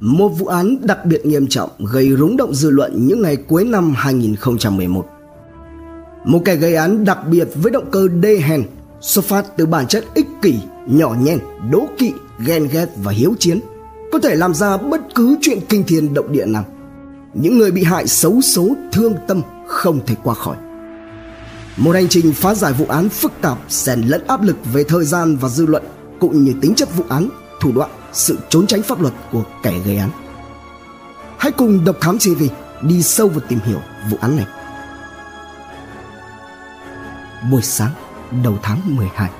một vụ án đặc biệt nghiêm trọng gây rúng động dư luận những ngày cuối năm 2011. Một kẻ gây án đặc biệt với động cơ đê hèn xuất phát từ bản chất ích kỷ, nhỏ nhen, đố kỵ, ghen ghét và hiếu chiến có thể làm ra bất cứ chuyện kinh thiên động địa nào. Những người bị hại xấu số thương tâm không thể qua khỏi. Một hành trình phá giải vụ án phức tạp xen lẫn áp lực về thời gian và dư luận cũng như tính chất vụ án, thủ đoạn, sự trốn tránh pháp luật của kẻ gây án. Hãy cùng Độc Thám TV đi sâu vào tìm hiểu vụ án này. Buổi sáng đầu tháng 12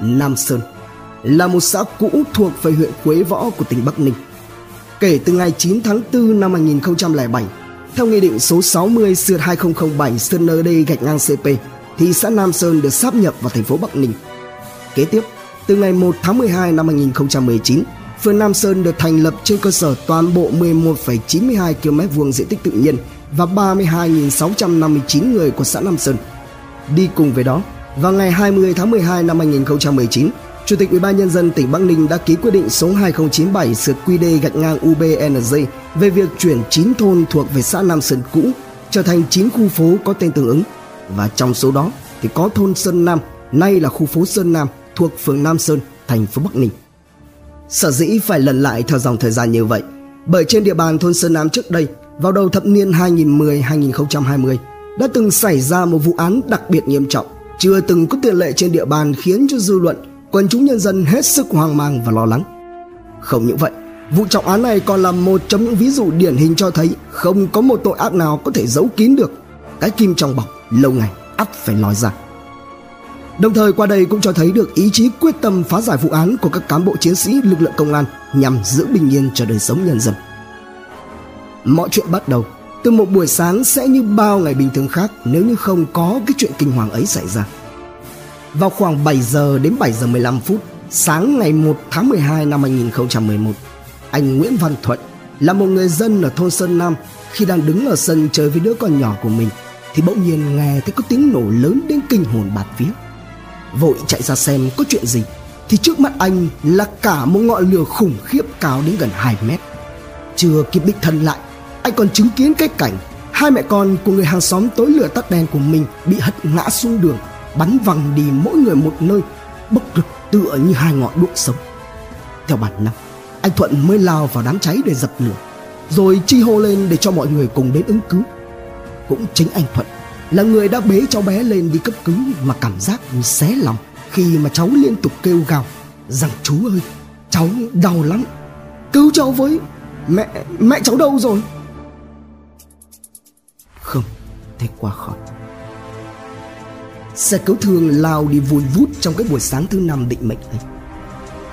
Nam Sơn là một xã cũ thuộc về huyện Quế Võ của tỉnh Bắc Ninh. Kể từ ngày 9 tháng 4 năm 2007, theo Nghị định số 60 sượt 2007 Sơn ND gạch ngang CP, thì xã Nam Sơn được sáp nhập vào thành phố Bắc Ninh. Kế tiếp, từ ngày 1 tháng 12 năm 2019, phường Nam Sơn được thành lập trên cơ sở toàn bộ 11,92 km vuông diện tích tự nhiên và 32.659 người của xã Nam Sơn. Đi cùng với đó, vào ngày 20 tháng 12 năm 2019, Chủ tịch Ủy ban nhân dân tỉnh Bắc Ninh đã ký quyết định số 2097 sượt QD gạch ngang UBNZ về việc chuyển 9 thôn thuộc về xã Nam Sơn cũ trở thành 9 khu phố có tên tương ứng. Và trong số đó thì có thôn Sơn Nam, nay là khu phố Sơn Nam thuộc phường Nam Sơn, thành phố Bắc Ninh. Sở dĩ phải lần lại theo dòng thời gian như vậy, bởi trên địa bàn thôn Sơn Nam trước đây, vào đầu thập niên 2010-2020, đã từng xảy ra một vụ án đặc biệt nghiêm trọng, chưa từng có tiền lệ trên địa bàn khiến cho dư luận quần chúng nhân dân hết sức hoang mang và lo lắng. Không những vậy, vụ trọng án này còn là một trong những ví dụ điển hình cho thấy không có một tội ác nào có thể giấu kín được. Cái kim trong bọc lâu ngày ắt phải lòi ra. Đồng thời qua đây cũng cho thấy được ý chí quyết tâm phá giải vụ án của các cán bộ chiến sĩ lực lượng công an nhằm giữ bình yên cho đời sống nhân dân. Mọi chuyện bắt đầu từ một buổi sáng sẽ như bao ngày bình thường khác nếu như không có cái chuyện kinh hoàng ấy xảy ra. Vào khoảng 7 giờ đến 7 giờ 15 phút sáng ngày 1 tháng 12 năm 2011, anh Nguyễn Văn Thuận là một người dân ở thôn Sơn Nam khi đang đứng ở sân chơi với đứa con nhỏ của mình thì bỗng nhiên nghe thấy có tiếng nổ lớn đến kinh hồn bạt vía. Vội chạy ra xem có chuyện gì thì trước mắt anh là cả một ngọn lửa khủng khiếp cao đến gần 2 mét. Chưa kịp đích thân lại, anh còn chứng kiến cái cảnh hai mẹ con của người hàng xóm tối lửa tắt đèn của mình bị hất ngã xuống đường bắn văng đi mỗi người một nơi bốc rực tựa như hai ngọn đuốc sống theo bản năng anh thuận mới lao vào đám cháy để dập lửa rồi chi hô lên để cho mọi người cùng đến ứng cứu cũng chính anh thuận là người đã bế cháu bé lên đi cấp cứu mà cảm giác như xé lòng khi mà cháu liên tục kêu gào rằng chú ơi cháu đau lắm cứu cháu với mẹ mẹ cháu đâu rồi không thể qua khỏi Xe cứu thương lao đi vùi vút trong cái buổi sáng thứ năm định mệnh ấy.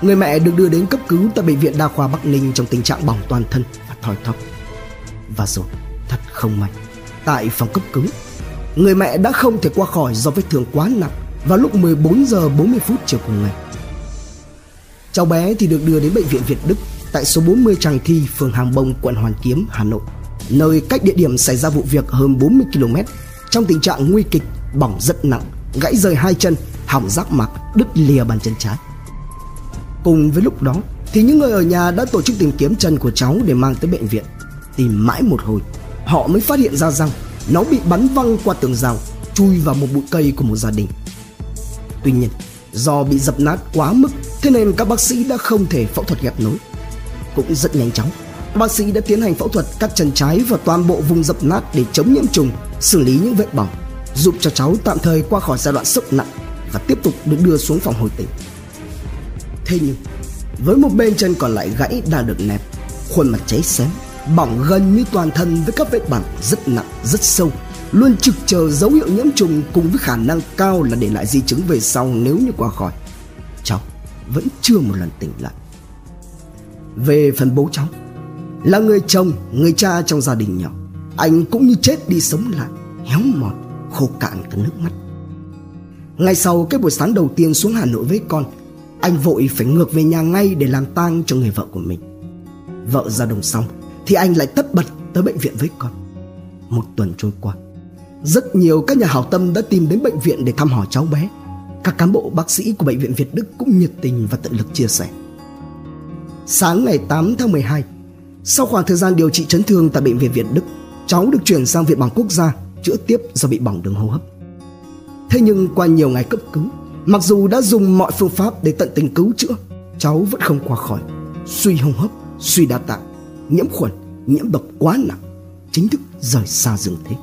Người mẹ được đưa đến cấp cứu tại bệnh viện đa khoa Bắc Ninh trong tình trạng bỏng toàn thân và thoi thóp. Và rồi, thật không may, tại phòng cấp cứu, người mẹ đã không thể qua khỏi do vết thương quá nặng vào lúc 14 giờ 40 phút chiều cùng ngày. Cháu bé thì được đưa đến bệnh viện Việt Đức tại số 40 Tràng Thi, phường Hàng Bông, quận Hoàn Kiếm, Hà Nội, nơi cách địa điểm xảy ra vụ việc hơn 40 km trong tình trạng nguy kịch bỏng rất nặng, gãy rời hai chân, hỏng giác mạc, đứt lìa bàn chân trái. Cùng với lúc đó thì những người ở nhà đã tổ chức tìm kiếm chân của cháu để mang tới bệnh viện. Tìm mãi một hồi, họ mới phát hiện ra rằng nó bị bắn văng qua tường rào, chui vào một bụi cây của một gia đình. Tuy nhiên, do bị dập nát quá mức, thế nên các bác sĩ đã không thể phẫu thuật ghép nối. Cũng rất nhanh chóng, bác sĩ đã tiến hành phẫu thuật cắt chân trái và toàn bộ vùng dập nát để chống nhiễm trùng, xử lý những vết bỏng giúp cho cháu tạm thời qua khỏi giai đoạn sốc nặng và tiếp tục được đưa xuống phòng hồi tỉnh. Thế nhưng, với một bên chân còn lại gãy đang được nẹp, khuôn mặt cháy xém, bỏng gần như toàn thân với các vết bỏng rất nặng, rất sâu, luôn trực chờ dấu hiệu nhiễm trùng cùng với khả năng cao là để lại di chứng về sau nếu như qua khỏi. Cháu vẫn chưa một lần tỉnh lại. Về phần bố cháu, là người chồng, người cha trong gia đình nhỏ, anh cũng như chết đi sống lại, héo mòn khô cạn cả nước mắt Ngày sau cái buổi sáng đầu tiên xuống Hà Nội với con Anh vội phải ngược về nhà ngay để làm tang cho người vợ của mình Vợ ra đồng xong thì anh lại tất bật tới bệnh viện với con Một tuần trôi qua Rất nhiều các nhà hảo tâm đã tìm đến bệnh viện để thăm hỏi cháu bé Các cán bộ bác sĩ của bệnh viện Việt Đức cũng nhiệt tình và tận lực chia sẻ Sáng ngày 8 tháng 12, sau khoảng thời gian điều trị chấn thương tại bệnh viện Việt Đức, cháu được chuyển sang viện bỏng quốc gia chữa tiếp do bị bỏng đường hô hấp. Thế nhưng qua nhiều ngày cấp cứu, mặc dù đã dùng mọi phương pháp để tận tình cứu chữa, cháu vẫn không qua khỏi. Suy hô hấp, suy đa tạng, nhiễm khuẩn, nhiễm độc quá nặng, chính thức rời xa dương thế.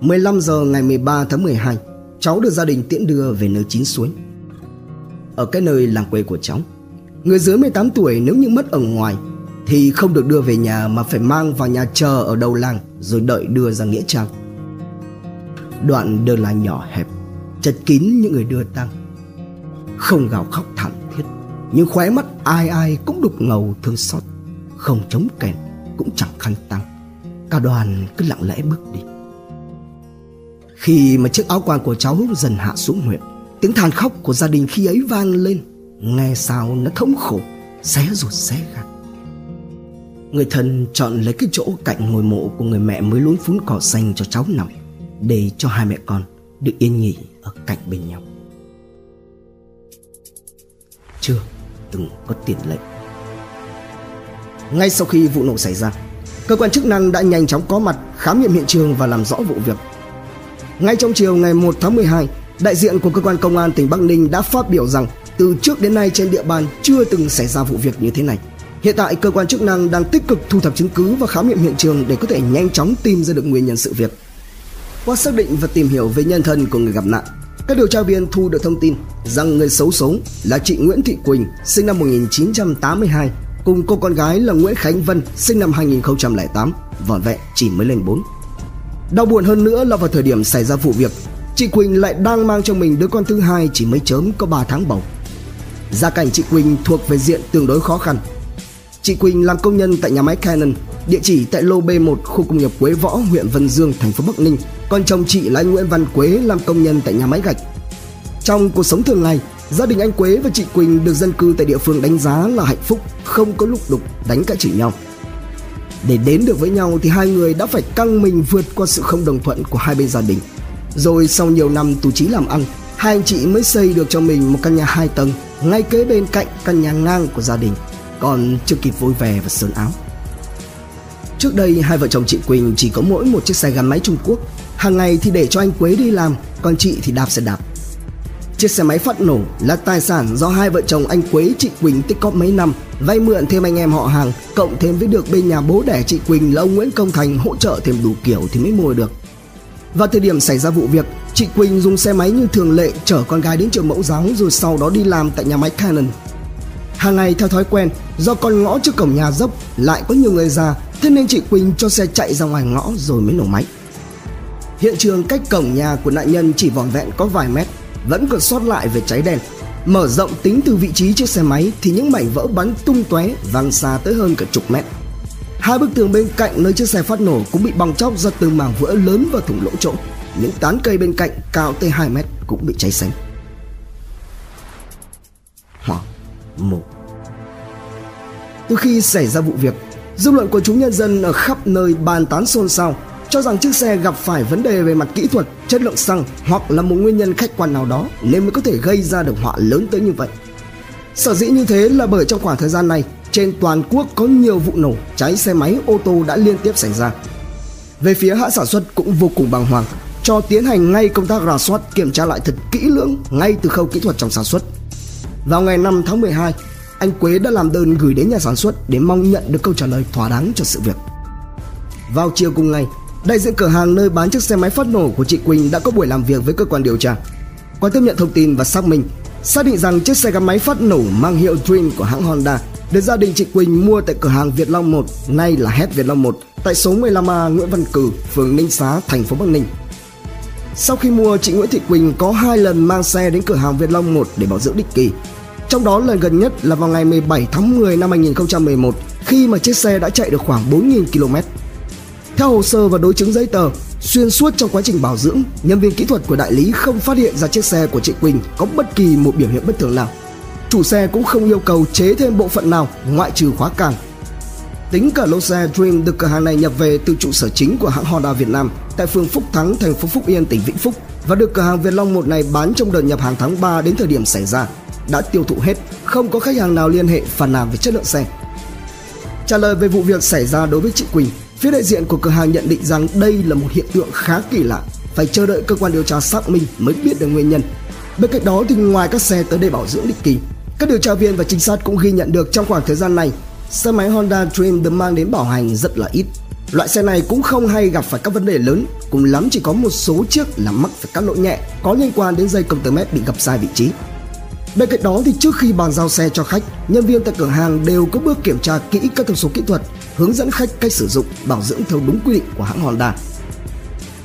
15 giờ ngày 13 tháng 12, cháu được gia đình tiễn đưa về nơi chín suối. Ở cái nơi làng quê của cháu, người dưới 18 tuổi nếu như mất ở ngoài thì không được đưa về nhà mà phải mang vào nhà chờ ở đầu làng rồi đợi đưa ra nghĩa trang. Đoạn đường là nhỏ hẹp, chật kín những người đưa tang. Không gào khóc thảm thiết, nhưng khóe mắt ai ai cũng đục ngầu thương xót, không chống kèn cũng chẳng khăn tăng. Cả đoàn cứ lặng lẽ bước đi. Khi mà chiếc áo quan của cháu dần hạ xuống huyện, tiếng than khóc của gia đình khi ấy vang lên, nghe sao nó thống khổ, xé ruột xé gan. Người thân chọn lấy cái chỗ cạnh ngôi mộ của người mẹ mới lún phún cỏ xanh cho cháu nằm Để cho hai mẹ con được yên nghỉ ở cạnh bên nhau Chưa từng có tiền lệ ngay sau khi vụ nổ xảy ra Cơ quan chức năng đã nhanh chóng có mặt khám nghiệm hiện trường và làm rõ vụ việc Ngay trong chiều ngày 1 tháng 12 Đại diện của cơ quan công an tỉnh Bắc Ninh đã phát biểu rằng từ trước đến nay trên địa bàn chưa từng xảy ra vụ việc như thế này Hiện tại cơ quan chức năng đang tích cực thu thập chứng cứ và khám nghiệm hiện trường để có thể nhanh chóng tìm ra được nguyên nhân sự việc. Qua xác định và tìm hiểu về nhân thân của người gặp nạn, các điều tra viên thu được thông tin rằng người xấu số là chị Nguyễn Thị Quỳnh, sinh năm 1982, cùng cô con gái là Nguyễn Khánh Vân, sinh năm 2008, vỏn vẹn chỉ mới lên 4. Đau buồn hơn nữa là vào thời điểm xảy ra vụ việc, chị Quỳnh lại đang mang trong mình đứa con thứ hai chỉ mới chớm có 3 tháng bầu. Gia cảnh chị Quỳnh thuộc về diện tương đối khó khăn, Chị Quỳnh làm công nhân tại nhà máy Canon, địa chỉ tại lô B1 khu công nghiệp Quế Võ, huyện Vân Dương, thành phố Bắc Ninh. Còn chồng chị là anh Nguyễn Văn Quế làm công nhân tại nhà máy gạch. Trong cuộc sống thường ngày, gia đình anh Quế và chị Quỳnh được dân cư tại địa phương đánh giá là hạnh phúc, không có lục đục đánh cãi chửi nhau. Để đến được với nhau thì hai người đã phải căng mình vượt qua sự không đồng thuận của hai bên gia đình. Rồi sau nhiều năm tù trí làm ăn, hai anh chị mới xây được cho mình một căn nhà hai tầng ngay kế bên cạnh căn nhà ngang của gia đình còn chưa kịp vui vẻ và sơn áo. Trước đây hai vợ chồng chị Quỳnh chỉ có mỗi một chiếc xe gắn máy Trung Quốc Hàng ngày thì để cho anh Quế đi làm Còn chị thì đạp xe đạp Chiếc xe máy phát nổ là tài sản do hai vợ chồng anh Quế chị Quỳnh tích cóp mấy năm vay mượn thêm anh em họ hàng cộng thêm với được bên nhà bố đẻ chị Quỳnh là ông Nguyễn Công Thành hỗ trợ thêm đủ kiểu thì mới mua được. Vào thời điểm xảy ra vụ việc, chị Quỳnh dùng xe máy như thường lệ chở con gái đến trường mẫu giáo rồi sau đó đi làm tại nhà máy Canon. Hàng ngày theo thói quen, do con ngõ trước cổng nhà dốc lại có nhiều người già, thế nên chị Quỳnh cho xe chạy ra ngoài ngõ rồi mới nổ máy. Hiện trường cách cổng nhà của nạn nhân chỉ vỏn vẹn có vài mét, vẫn còn sót lại về cháy đen. Mở rộng tính từ vị trí chiếc xe máy thì những mảnh vỡ bắn tung tóe văng xa tới hơn cả chục mét. Hai bức tường bên cạnh nơi chiếc xe phát nổ cũng bị bong chóc ra từng mảng vỡ lớn và thủng lỗ chỗ. Những tán cây bên cạnh cao tới 2 mét cũng bị cháy xanh. Hoặc một từ khi xảy ra vụ việc, dư luận của chúng nhân dân ở khắp nơi bàn tán xôn xao cho rằng chiếc xe gặp phải vấn đề về mặt kỹ thuật, chất lượng xăng hoặc là một nguyên nhân khách quan nào đó nên mới có thể gây ra được họa lớn tới như vậy. Sở dĩ như thế là bởi trong khoảng thời gian này, trên toàn quốc có nhiều vụ nổ, cháy xe máy, ô tô đã liên tiếp xảy ra. Về phía hãng sản xuất cũng vô cùng bàng hoàng, cho tiến hành ngay công tác rà soát kiểm tra lại thật kỹ lưỡng ngay từ khâu kỹ thuật trong sản xuất. Vào ngày 5 tháng 12, anh Quế đã làm đơn gửi đến nhà sản xuất để mong nhận được câu trả lời thỏa đáng cho sự việc. Vào chiều cùng ngày, đại diện cửa hàng nơi bán chiếc xe máy phát nổ của chị Quỳnh đã có buổi làm việc với cơ quan điều tra. Qua tiếp nhận thông tin và xác minh, xác định rằng chiếc xe gắn máy phát nổ mang hiệu Dream của hãng Honda được gia đình chị Quỳnh mua tại cửa hàng Việt Long 1, nay là Het Việt Long 1, tại số 15A Nguyễn Văn Cử, phường Ninh Xá, thành phố Bắc Ninh. Sau khi mua, chị Nguyễn Thị Quỳnh có hai lần mang xe đến cửa hàng Việt Long 1 để bảo dưỡng định kỳ. Trong đó lần gần nhất là vào ngày 17 tháng 10 năm 2011 khi mà chiếc xe đã chạy được khoảng 4.000 km. Theo hồ sơ và đối chứng giấy tờ, xuyên suốt trong quá trình bảo dưỡng, nhân viên kỹ thuật của đại lý không phát hiện ra chiếc xe của chị Quỳnh có bất kỳ một biểu hiện bất thường nào. Chủ xe cũng không yêu cầu chế thêm bộ phận nào ngoại trừ khóa càng. Tính cả lô xe Dream được cửa hàng này nhập về từ trụ sở chính của hãng Honda Việt Nam tại phường Phúc Thắng, thành phố Phúc Yên, tỉnh Vĩnh Phúc và được cửa hàng Việt Long một này bán trong đợt nhập hàng tháng 3 đến thời điểm xảy ra đã tiêu thụ hết, không có khách hàng nào liên hệ phản nàn về chất lượng xe. Trả lời về vụ việc xảy ra đối với chị Quỳnh, phía đại diện của cửa hàng nhận định rằng đây là một hiện tượng khá kỳ lạ, phải chờ đợi cơ quan điều tra xác minh mới biết được nguyên nhân. Bên cạnh đó thì ngoài các xe tới đây bảo dưỡng định kỳ, các điều tra viên và trinh sát cũng ghi nhận được trong khoảng thời gian này, xe máy Honda Dream được mang đến bảo hành rất là ít. Loại xe này cũng không hay gặp phải các vấn đề lớn, cùng lắm chỉ có một số chiếc là mắc phải các lỗi nhẹ có liên quan đến dây công tơ mét bị gập sai vị trí. Bên cạnh đó thì trước khi bàn giao xe cho khách, nhân viên tại cửa hàng đều có bước kiểm tra kỹ các thông số kỹ thuật, hướng dẫn khách cách sử dụng, bảo dưỡng theo đúng quy định của hãng Honda.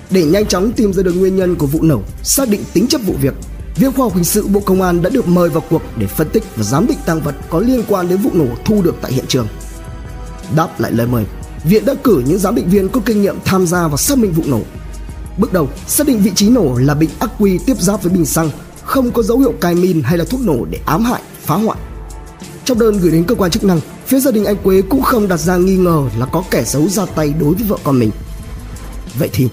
Để nhanh chóng tìm ra được nguyên nhân của vụ nổ, xác định tính chất vụ việc, Viện Khoa học Hình sự Bộ Công an đã được mời vào cuộc để phân tích và giám định tăng vật có liên quan đến vụ nổ thu được tại hiện trường. Đáp lại lời mời, Viện đã cử những giám định viên có kinh nghiệm tham gia vào xác minh vụ nổ. Bước đầu, xác định vị trí nổ là bình ắc quy tiếp giáp với bình xăng, không có dấu hiệu cài min hay là thuốc nổ để ám hại, phá hoại. Trong đơn gửi đến cơ quan chức năng, phía gia đình anh Quế cũng không đặt ra nghi ngờ là có kẻ xấu ra tay đối với vợ con mình. Vậy thì,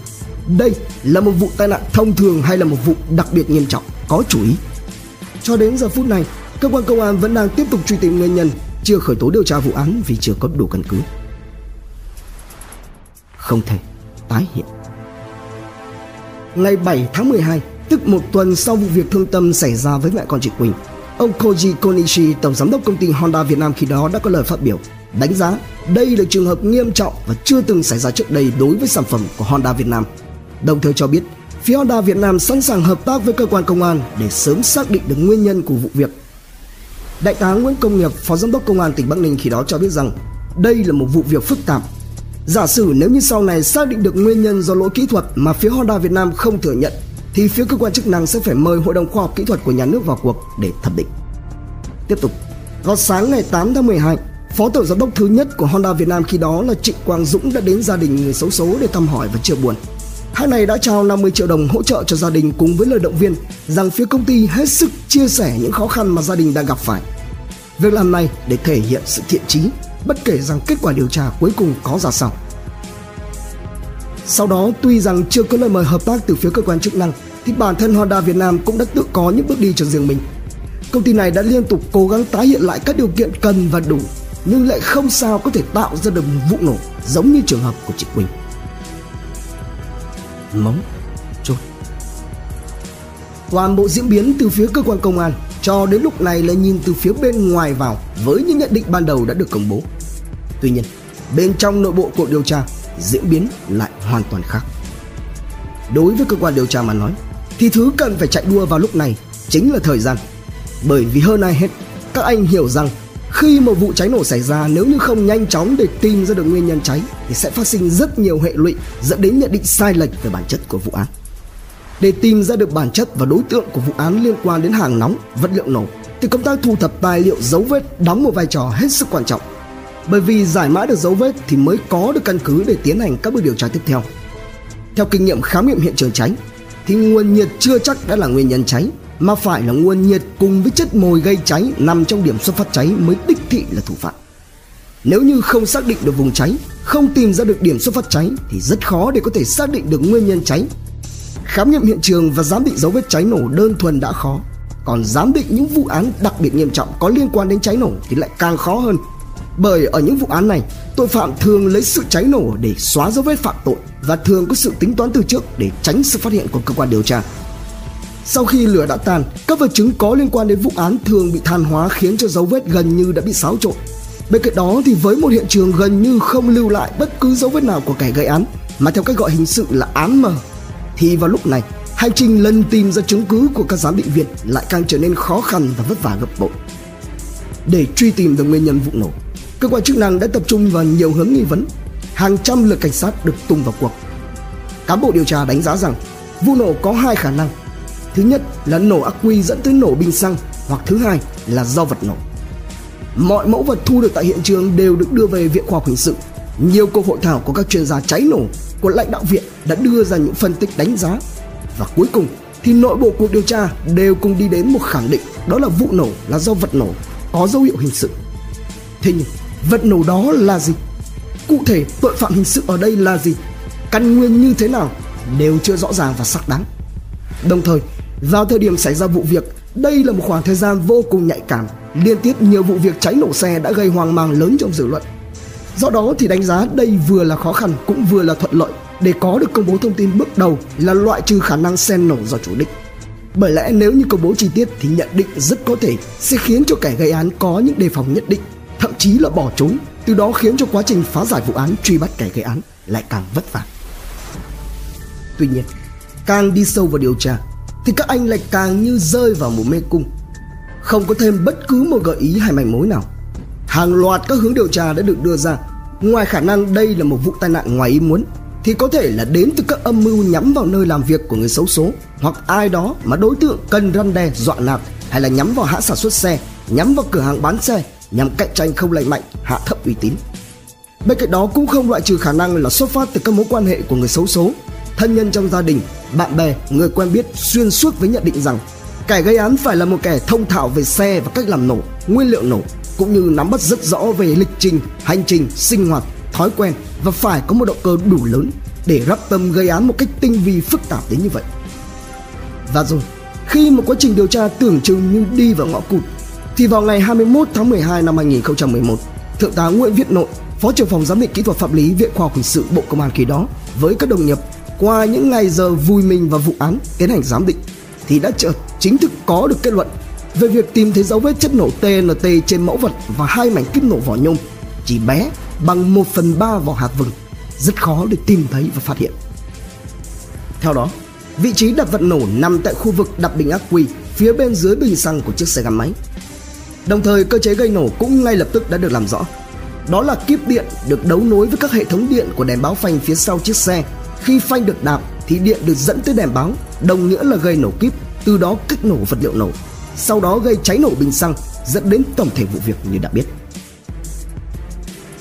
đây là một vụ tai nạn thông thường hay là một vụ đặc biệt nghiêm trọng, có chủ ý? Cho đến giờ phút này, cơ quan công an vẫn đang tiếp tục truy tìm nguyên nhân, chưa khởi tố điều tra vụ án vì chưa có đủ căn cứ. Không thể tái hiện. Ngày 7 tháng 12, tức một tuần sau vụ việc thương tâm xảy ra với mẹ con chị Quỳnh, ông Koji Konishi, tổng giám đốc công ty Honda Việt Nam khi đó đã có lời phát biểu đánh giá đây là trường hợp nghiêm trọng và chưa từng xảy ra trước đây đối với sản phẩm của Honda Việt Nam. Đồng thời cho biết, phía Honda Việt Nam sẵn sàng hợp tác với cơ quan công an để sớm xác định được nguyên nhân của vụ việc. Đại tá Nguyễn Công Nghiệp, Phó Giám đốc Công an tỉnh Bắc Ninh khi đó cho biết rằng đây là một vụ việc phức tạp. Giả sử nếu như sau này xác định được nguyên nhân do lỗi kỹ thuật mà phía Honda Việt Nam không thừa nhận thì phía cơ quan chức năng sẽ phải mời Hội đồng Khoa học Kỹ thuật của nhà nước vào cuộc để thẩm định. Tiếp tục, vào sáng ngày 8 tháng 12, Phó tổng giám đốc thứ nhất của Honda Việt Nam khi đó là Trịnh Quang Dũng đã đến gia đình người xấu số để thăm hỏi và chia buồn. Hãng này đã trao 50 triệu đồng hỗ trợ cho gia đình cùng với lời động viên rằng phía công ty hết sức chia sẻ những khó khăn mà gia đình đang gặp phải. Việc làm này để thể hiện sự thiện chí, bất kể rằng kết quả điều tra cuối cùng có ra sao. Sau đó, tuy rằng chưa có lời mời hợp tác từ phía cơ quan chức năng, thì bản thân Honda Việt Nam cũng đã tự có những bước đi cho riêng mình. Công ty này đã liên tục cố gắng tái hiện lại các điều kiện cần và đủ, nhưng lại không sao có thể tạo ra được một vụ nổ giống như trường hợp của chị Quỳnh. Móng chốt. Toàn bộ diễn biến từ phía cơ quan công an cho đến lúc này là nhìn từ phía bên ngoài vào với những nhận định ban đầu đã được công bố. Tuy nhiên bên trong nội bộ cuộc điều tra diễn biến lại hoàn toàn khác. Đối với cơ quan điều tra mà nói thì thứ cần phải chạy đua vào lúc này chính là thời gian bởi vì hơn ai hết các anh hiểu rằng khi một vụ cháy nổ xảy ra nếu như không nhanh chóng để tìm ra được nguyên nhân cháy thì sẽ phát sinh rất nhiều hệ lụy dẫn đến nhận định sai lệch về bản chất của vụ án. Để tìm ra được bản chất và đối tượng của vụ án liên quan đến hàng nóng, vật liệu nổ thì công tác thu thập tài liệu dấu vết đóng một vai trò hết sức quan trọng. Bởi vì giải mã được dấu vết thì mới có được căn cứ để tiến hành các bước điều tra tiếp theo. Theo kinh nghiệm khám nghiệm hiện trường cháy thì nguồn nhiệt chưa chắc đã là nguyên nhân cháy mà phải là nguồn nhiệt cùng với chất mồi gây cháy nằm trong điểm xuất phát cháy mới đích thị là thủ phạm. Nếu như không xác định được vùng cháy, không tìm ra được điểm xuất phát cháy thì rất khó để có thể xác định được nguyên nhân cháy. Khám nghiệm hiện trường và giám định dấu vết cháy nổ đơn thuần đã khó, còn giám định những vụ án đặc biệt nghiêm trọng có liên quan đến cháy nổ thì lại càng khó hơn. Bởi ở những vụ án này, tội phạm thường lấy sự cháy nổ để xóa dấu vết phạm tội và thường có sự tính toán từ trước để tránh sự phát hiện của cơ quan điều tra. Sau khi lửa đã tàn, các vật chứng có liên quan đến vụ án thường bị than hóa khiến cho dấu vết gần như đã bị xáo trộn. Bên cạnh đó thì với một hiện trường gần như không lưu lại bất cứ dấu vết nào của kẻ gây án, mà theo cách gọi hình sự là án mờ, thì vào lúc này, hành trình lần tìm ra chứng cứ của các giám định viên lại càng trở nên khó khăn và vất vả gấp bội. Để truy tìm được nguyên nhân vụ nổ, cơ quan chức năng đã tập trung vào nhiều hướng nghi vấn. Hàng trăm lượt cảnh sát được tung vào cuộc. Cán bộ điều tra đánh giá rằng, vụ nổ có hai khả năng Thứ nhất là nổ ắc quy dẫn tới nổ bình xăng, hoặc thứ hai là do vật nổ. Mọi mẫu vật thu được tại hiện trường đều được đưa về Viện Khoa học Hình sự. Nhiều cuộc hội thảo của các chuyên gia cháy nổ của lãnh đạo viện đã đưa ra những phân tích đánh giá. Và cuối cùng thì nội bộ cuộc điều tra đều cùng đi đến một khẳng định đó là vụ nổ là do vật nổ có dấu hiệu hình sự. Thế nhưng vật nổ đó là gì? Cụ thể tội phạm hình sự ở đây là gì? Căn nguyên như thế nào đều chưa rõ ràng và xác đáng. Đồng thời vào thời điểm xảy ra vụ việc, Đây là một khoảng thời gian vô cùng nhạy cảm, liên tiếp nhiều vụ việc cháy nổ xe đã gây hoang mang lớn trong dư luận. Do đó thì đánh giá đây vừa là khó khăn cũng vừa là thuận lợi để có được công bố thông tin bước đầu là loại trừ khả năng xe nổ do chủ đích. Bởi lẽ nếu như công bố chi tiết thì nhận định rất có thể sẽ khiến cho kẻ gây án có những đề phòng nhất định, thậm chí là bỏ trốn, từ đó khiến cho quá trình phá giải vụ án truy bắt kẻ gây án lại càng vất vả. Tuy nhiên, càng đi sâu vào điều tra thì các anh lại càng như rơi vào một mê cung. Không có thêm bất cứ một gợi ý hay manh mối nào. Hàng loạt các hướng điều tra đã được đưa ra. Ngoài khả năng đây là một vụ tai nạn ngoài ý muốn thì có thể là đến từ các âm mưu nhắm vào nơi làm việc của người xấu số hoặc ai đó mà đối tượng cần răn đe dọa nạt hay là nhắm vào hãng sản xuất xe, nhắm vào cửa hàng bán xe nhằm cạnh tranh không lành mạnh, hạ thấp uy tín. Bên cạnh đó cũng không loại trừ khả năng là xuất phát từ các mối quan hệ của người xấu số, thân nhân trong gia đình, bạn bè, người quen biết xuyên suốt với nhận định rằng kẻ gây án phải là một kẻ thông thạo về xe và cách làm nổ, nguyên liệu nổ cũng như nắm bắt rất rõ về lịch trình, hành trình, sinh hoạt, thói quen và phải có một động cơ đủ lớn để rắp tâm gây án một cách tinh vi phức tạp đến như vậy. Và rồi, khi một quá trình điều tra tưởng chừng như đi vào ngõ cụt thì vào ngày 21 tháng 12 năm 2011, Thượng tá Nguyễn Viết Nội, Phó trưởng phòng giám định kỹ thuật pháp lý Viện Khoa học Hình sự Bộ Công an khi đó với các đồng nghiệp qua những ngày giờ vui mình vào vụ án tiến hành giám định thì đã chợt chính thức có được kết luận về việc tìm thấy dấu vết chất nổ TNT trên mẫu vật và hai mảnh kíp nổ vỏ nhôm chỉ bé bằng 1 phần 3 vỏ hạt vừng rất khó để tìm thấy và phát hiện. Theo đó, vị trí đặt vật nổ nằm tại khu vực đặt bình ắc quy phía bên dưới bình xăng của chiếc xe gắn máy. Đồng thời cơ chế gây nổ cũng ngay lập tức đã được làm rõ. Đó là kíp điện được đấu nối với các hệ thống điện của đèn báo phanh phía sau chiếc xe. Khi phanh được đạp thì điện được dẫn tới đèn báo, đồng nghĩa là gây nổ kíp, từ đó kích nổ vật liệu nổ. Sau đó gây cháy nổ bình xăng, dẫn đến tổng thể vụ việc như đã biết.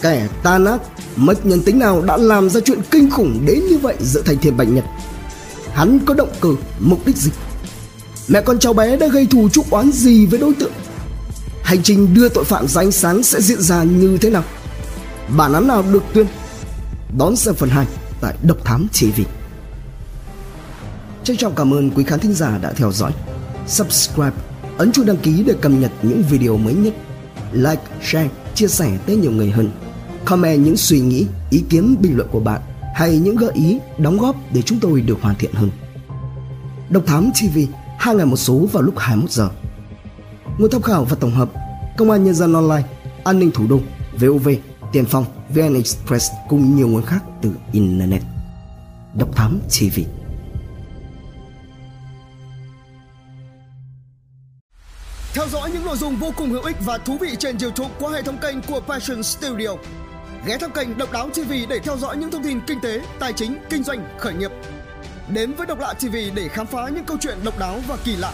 Kẻ tan ác, mất nhân tính nào đã làm ra chuyện kinh khủng đến như vậy giữa thành thiên bạch nhật. Hắn có động cơ, mục đích gì? Mẹ con cháu bé đã gây thù chuốc oán gì với đối tượng? Hành trình đưa tội phạm ra ánh sáng sẽ diễn ra như thế nào? Bản án nào được tuyên? Đón xem phần 2 tại Độc Thám TV. Trân trọng cảm ơn quý khán thính giả đã theo dõi. Subscribe, ấn chuông đăng ký để cập nhật những video mới nhất. Like, share, chia sẻ tới nhiều người hơn. Comment những suy nghĩ, ý kiến bình luận của bạn hay những gợi ý, đóng góp để chúng tôi được hoàn thiện hơn. Độc Thám TV, hai ngày một số vào lúc 21 giờ. Nguồn tham khảo và tổng hợp Công an Nhân dân Online, An ninh Thủ đô, VOV, Tiền phong, VN Express cùng nhiều nguồn khác từ Internet. Độc Thám TV Theo dõi những nội dung vô cùng hữu ích và thú vị trên YouTube qua hệ thống kênh của Passion Studio. Ghé thăm kênh Độc Đáo TV để theo dõi những thông tin kinh tế, tài chính, kinh doanh, khởi nghiệp. Đến với Độc Lạ TV để khám phá những câu chuyện độc đáo và kỳ lạ.